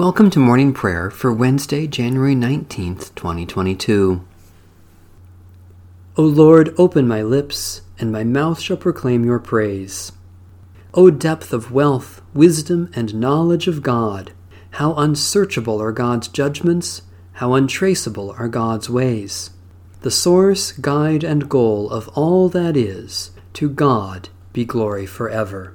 Welcome to morning prayer for Wednesday, January 19th, 2022. O Lord, open my lips, and my mouth shall proclaim your praise. O depth of wealth, wisdom, and knowledge of God! How unsearchable are God's judgments, how untraceable are God's ways. The source, guide, and goal of all that is, to God be glory forever.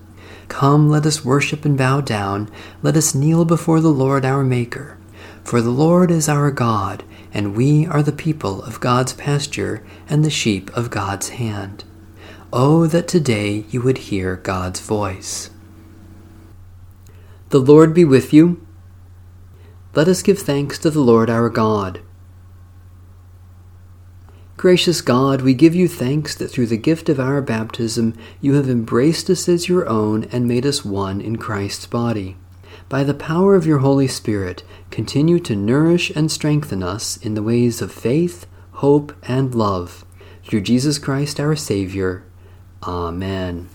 Come, let us worship and bow down. Let us kneel before the Lord our Maker. For the Lord is our God, and we are the people of God's pasture and the sheep of God's hand. Oh, that today you would hear God's voice. The Lord be with you. Let us give thanks to the Lord our God. Gracious God, we give you thanks that through the gift of our baptism you have embraced us as your own and made us one in Christ's body. By the power of your Holy Spirit, continue to nourish and strengthen us in the ways of faith, hope, and love. Through Jesus Christ our Savior. Amen.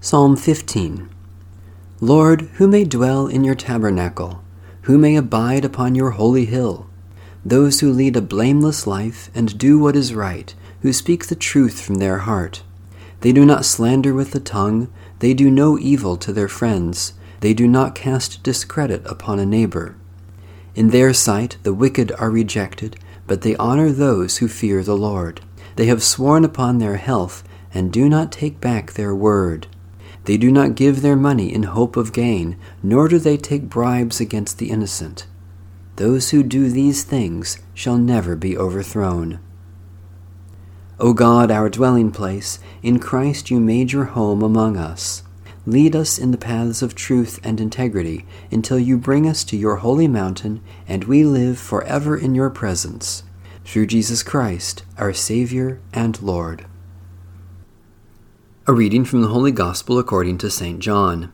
Psalm 15 Lord, who may dwell in your tabernacle? Who may abide upon your holy hill? Those who lead a blameless life and do what is right, who speak the truth from their heart. They do not slander with the tongue, they do no evil to their friends, they do not cast discredit upon a neighbor. In their sight the wicked are rejected, but they honor those who fear the Lord. They have sworn upon their health, and do not take back their word. They do not give their money in hope of gain, nor do they take bribes against the innocent. Those who do these things shall never be overthrown. O God, our dwelling place, in Christ you made your home among us. Lead us in the paths of truth and integrity until you bring us to your holy mountain and we live forever in your presence. Through Jesus Christ, our Savior and Lord. A reading from the Holy Gospel according to St. John.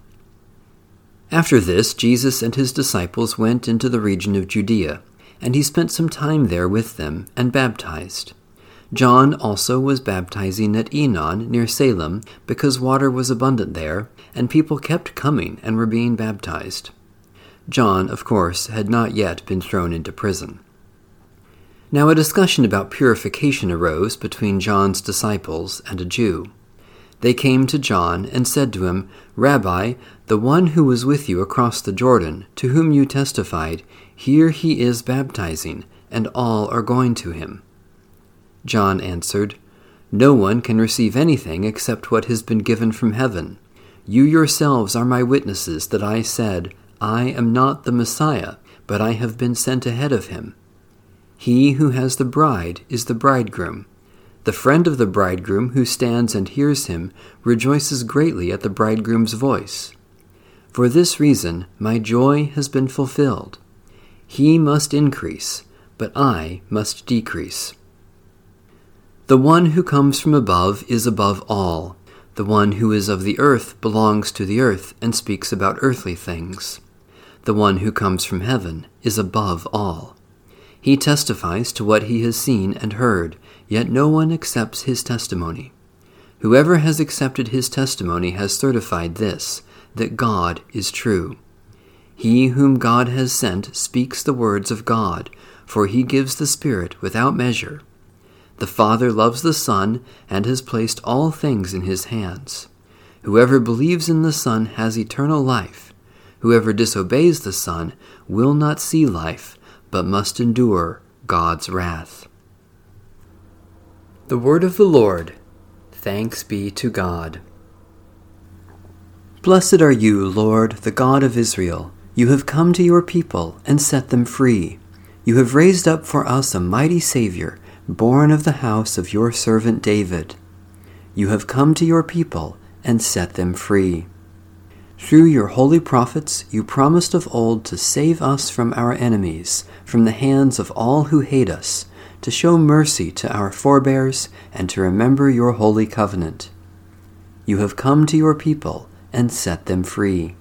After this, Jesus and his disciples went into the region of Judea, and he spent some time there with them and baptized. John also was baptizing at Aenon near Salim because water was abundant there, and people kept coming and were being baptized. John, of course, had not yet been thrown into prison. Now a discussion about purification arose between John's disciples and a Jew. They came to John and said to him, Rabbi, the one who was with you across the Jordan, to whom you testified, here he is baptizing, and all are going to him. John answered, No one can receive anything except what has been given from heaven. You yourselves are my witnesses that I said, I am not the Messiah, but I have been sent ahead of him. He who has the bride is the bridegroom. The friend of the bridegroom who stands and hears him rejoices greatly at the bridegroom's voice. For this reason my joy has been fulfilled. He must increase, but I must decrease. The one who comes from above is above all. The one who is of the earth belongs to the earth and speaks about earthly things. The one who comes from heaven is above all. He testifies to what he has seen and heard, yet no one accepts his testimony. Whoever has accepted his testimony has certified this, that God is true. He whom God has sent speaks the words of God, for he gives the Spirit without measure. The Father loves the Son and has placed all things in his hands. Whoever believes in the Son has eternal life. Whoever disobeys the Son will not see life but must endure God's wrath. The Word of the Lord. Thanks be to God. Blessed are you, Lord, the God of Israel. You have come to your people and set them free. You have raised up for us a mighty Savior, born of the house of your servant David. You have come to your people and set them free. Through your holy prophets, you promised of old to save us from our enemies, from the hands of all who hate us, to show mercy to our forebears, and to remember your holy covenant. You have come to your people and set them free.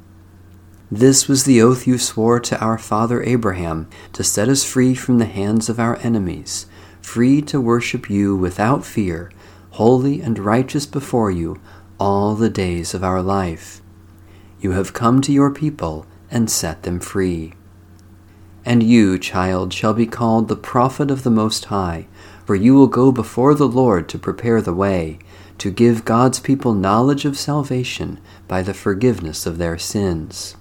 This was the oath you swore to our father Abraham to set us free from the hands of our enemies, free to worship you without fear, holy and righteous before you all the days of our life. You have come to your people and set them free. And you, child, shall be called the prophet of the Most High, for you will go before the Lord to prepare the way, to give God's people knowledge of salvation by the forgiveness of their sins.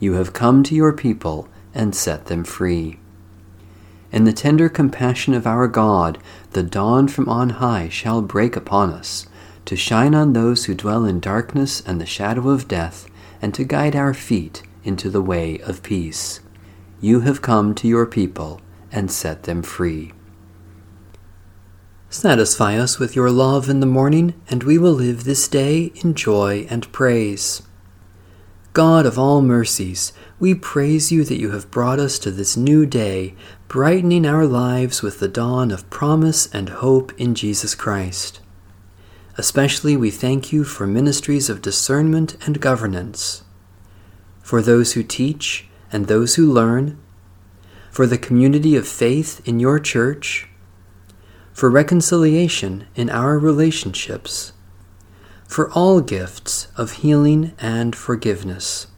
You have come to your people and set them free. In the tender compassion of our God, the dawn from on high shall break upon us, to shine on those who dwell in darkness and the shadow of death, and to guide our feet into the way of peace. You have come to your people and set them free. Satisfy us with your love in the morning, and we will live this day in joy and praise. God of all mercies, we praise you that you have brought us to this new day, brightening our lives with the dawn of promise and hope in Jesus Christ. Especially we thank you for ministries of discernment and governance, for those who teach and those who learn, for the community of faith in your church, for reconciliation in our relationships. For all gifts of healing and forgiveness.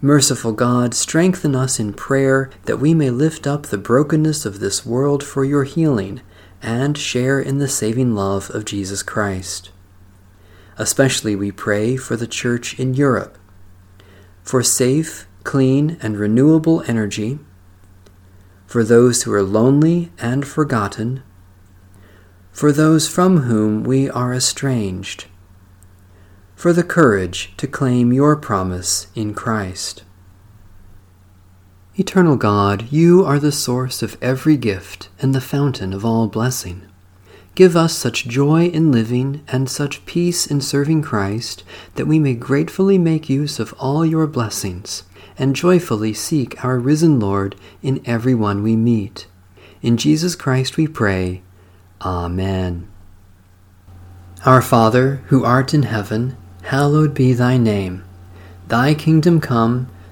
Merciful God, strengthen us in prayer that we may lift up the brokenness of this world for your healing and share in the saving love of Jesus Christ. Especially we pray for the Church in Europe, for safe, clean, and renewable energy, for those who are lonely and forgotten for those from whom we are estranged, for the courage to claim your promise in Christ. Eternal God, you are the source of every gift and the fountain of all blessing. Give us such joy in living and such peace in serving Christ that we may gratefully make use of all your blessings and joyfully seek our risen Lord in every one we meet. In Jesus Christ we pray. Amen. Our Father, who art in heaven, hallowed be thy name. Thy kingdom come,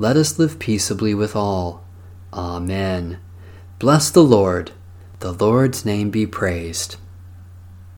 let us live peaceably with all. Amen. Bless the Lord. The Lord's name be praised.